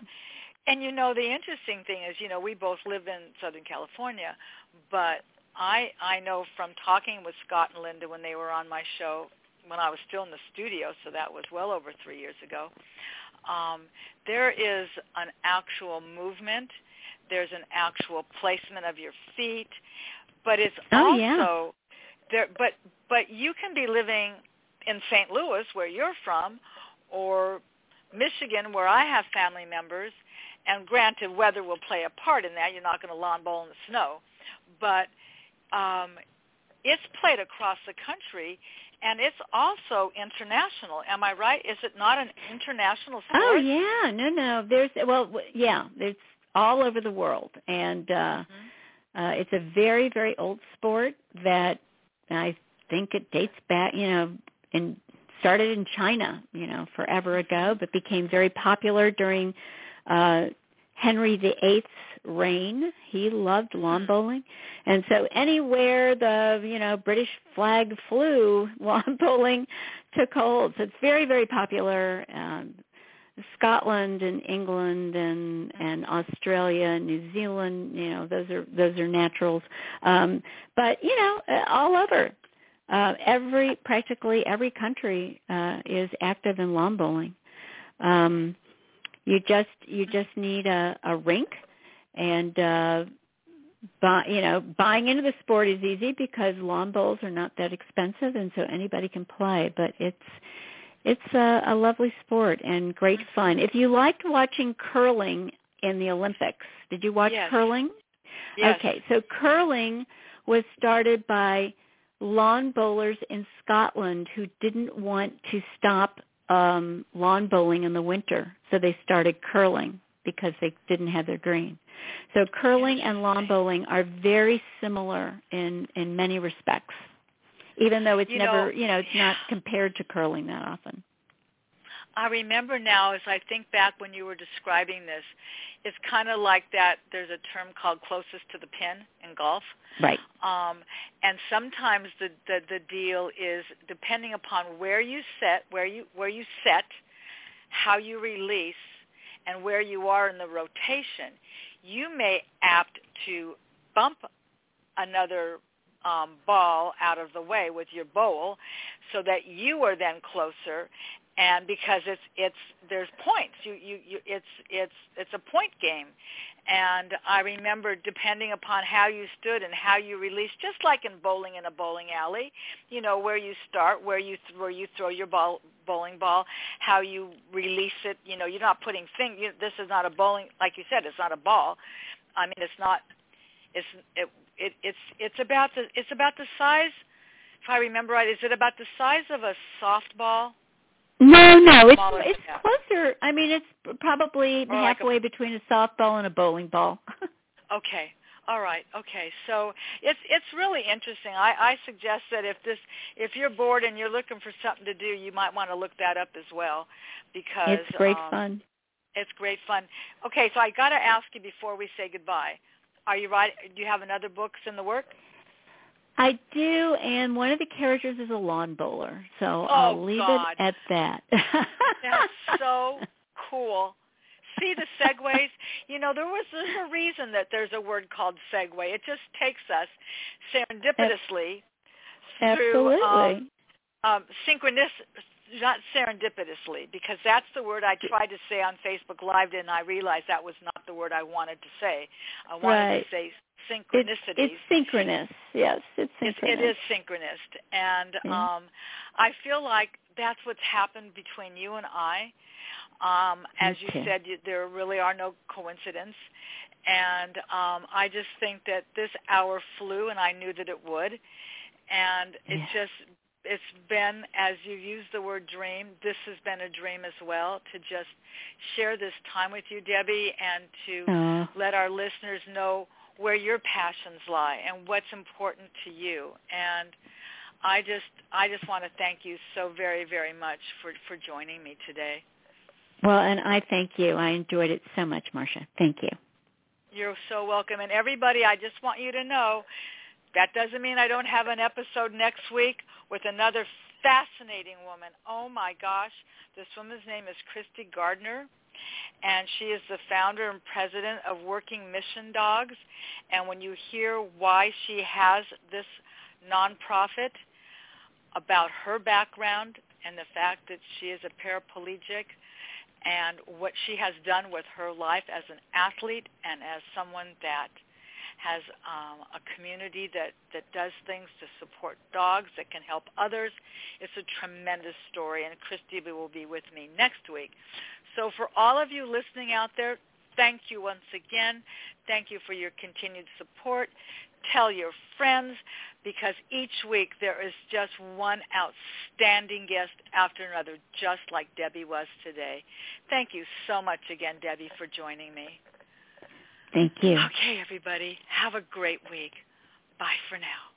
and you know, the interesting thing is, you know, we both live in Southern California, but I I know from talking with Scott and Linda when they were on my show when I was still in the studio, so that was well over three years ago. Um, there is an actual movement. There's an actual placement of your feet, but it's oh, also yeah. there. But but you can be living in St. Louis, where you're from, or Michigan, where I have family members, and granted, weather will play a part in that. You're not going to lawn bowl in the snow, but um, it's played across the country, and it's also international. Am I right? Is it not an international sport? Oh yeah, no, no. There's well, yeah, it's all over the world, and uh, mm-hmm. uh, it's a very, very old sport that I think it dates back, you know, and started in China, you know, forever ago, but became very popular during uh, Henry VIII's reign. He loved lawn bowling, and so anywhere the you know British flag flew, [laughs] lawn bowling took hold. So it's very very popular. Um, Scotland and England and and Australia New Zealand, you know, those are those are naturals. Um, but you know, uh, all over, uh, every practically every country uh, is active in lawn bowling. Um, you just you just need a, a rink, and uh, buy, you know buying into the sport is easy because lawn bowls are not that expensive, and so anybody can play. But it's it's a, a lovely sport and great fun. If you liked watching curling in the Olympics, did you watch yes. curling? Yes. Okay, so curling was started by lawn bowlers in Scotland who didn't want to stop um, lawn bowling in the winter, so they started curling because they didn't have their green. So curling and lawn bowling are very similar in in many respects, even though it's you never know, you know it's not compared to curling that often. I remember now as I think back when you were describing this, it's kind of like that. There's a term called closest to the pin in golf. Right. Um, and sometimes the, the the deal is depending upon where you set, where you where you set, how you release, and where you are in the rotation, you may apt to bump another um, ball out of the way with your bowl so that you are then closer and because it's it's there's points you you, you it's it's it's a point game and I remember depending upon how you stood and how you released, just like in bowling in a bowling alley, you know where you start, where you where you throw your ball bowling ball, how you release it. You know, you're not putting thing. You, this is not a bowling, like you said, it's not a ball. I mean, it's not. It's it, it it's it's about the it's about the size. If I remember right, is it about the size of a softball? No, no, it's Smaller, it's yeah. closer. I mean, it's probably Or like a- halfway between a softball and a bowling ball. [laughs] Okay. All right. Okay. So it's it's really interesting. I, I suggest that if this if you're bored and you're looking for something to do, you might want to look that up as well, because it's great um, fun. It's great fun. Okay. So I got to ask you before we say goodbye. Are you right? Do you have another books in the work? I do, and one of the characters is a lawn bowler, so Oh, I'll leave God. it at that. That's so [laughs] cool. See the segues? You know, there was a reason that there's a word called segue. It just takes us serendipitously through Absolutely. um, um, synchronis, not serendipitously, because that's the word I tried to say on Facebook Live, and I realized that was not the word I wanted to say. I wanted Right. to say synchronicities. it's synchronous. Yes, it's It's, synchronous. it is synchronous, and Yeah. um, I feel like that's what's happened between you and I. Um, as you Okay. said, you, there really are no coincidence, and um, I just think that this hour flew, and I knew that it would, and it Yeah. just it's been as you use the word dream. This has been a dream as well to just share this time with you, Debbie, and to Oh, let our listeners know where your passions lie and what's important to you. And I just I just want to thank you so very very much for for joining me today. well, and I thank you. I enjoyed it so much, Marcia. Thank you. You're so welcome. And everybody, I just want you to know that doesn't mean I don't have an episode next week with another fascinating woman. Oh my gosh. This woman's name is Christy Gardner. And she is the founder and president of Working Mission Dogs. And when you hear why she has this nonprofit, about her background and the fact that she is a paraplegic and what she has done with her life as an athlete and as someone that has um, a community that, that does things to support dogs that can help others. It's a tremendous story, and Christy will be with me next week. So for all of you listening out there, thank you once again. Thank you for your continued support. Tell your friends because each week there is just one outstanding guest after another, just like Debbie was today. Thank you so much again, Debbie, for joining me. Thank you. Okay, everybody, have a great week. Bye for now.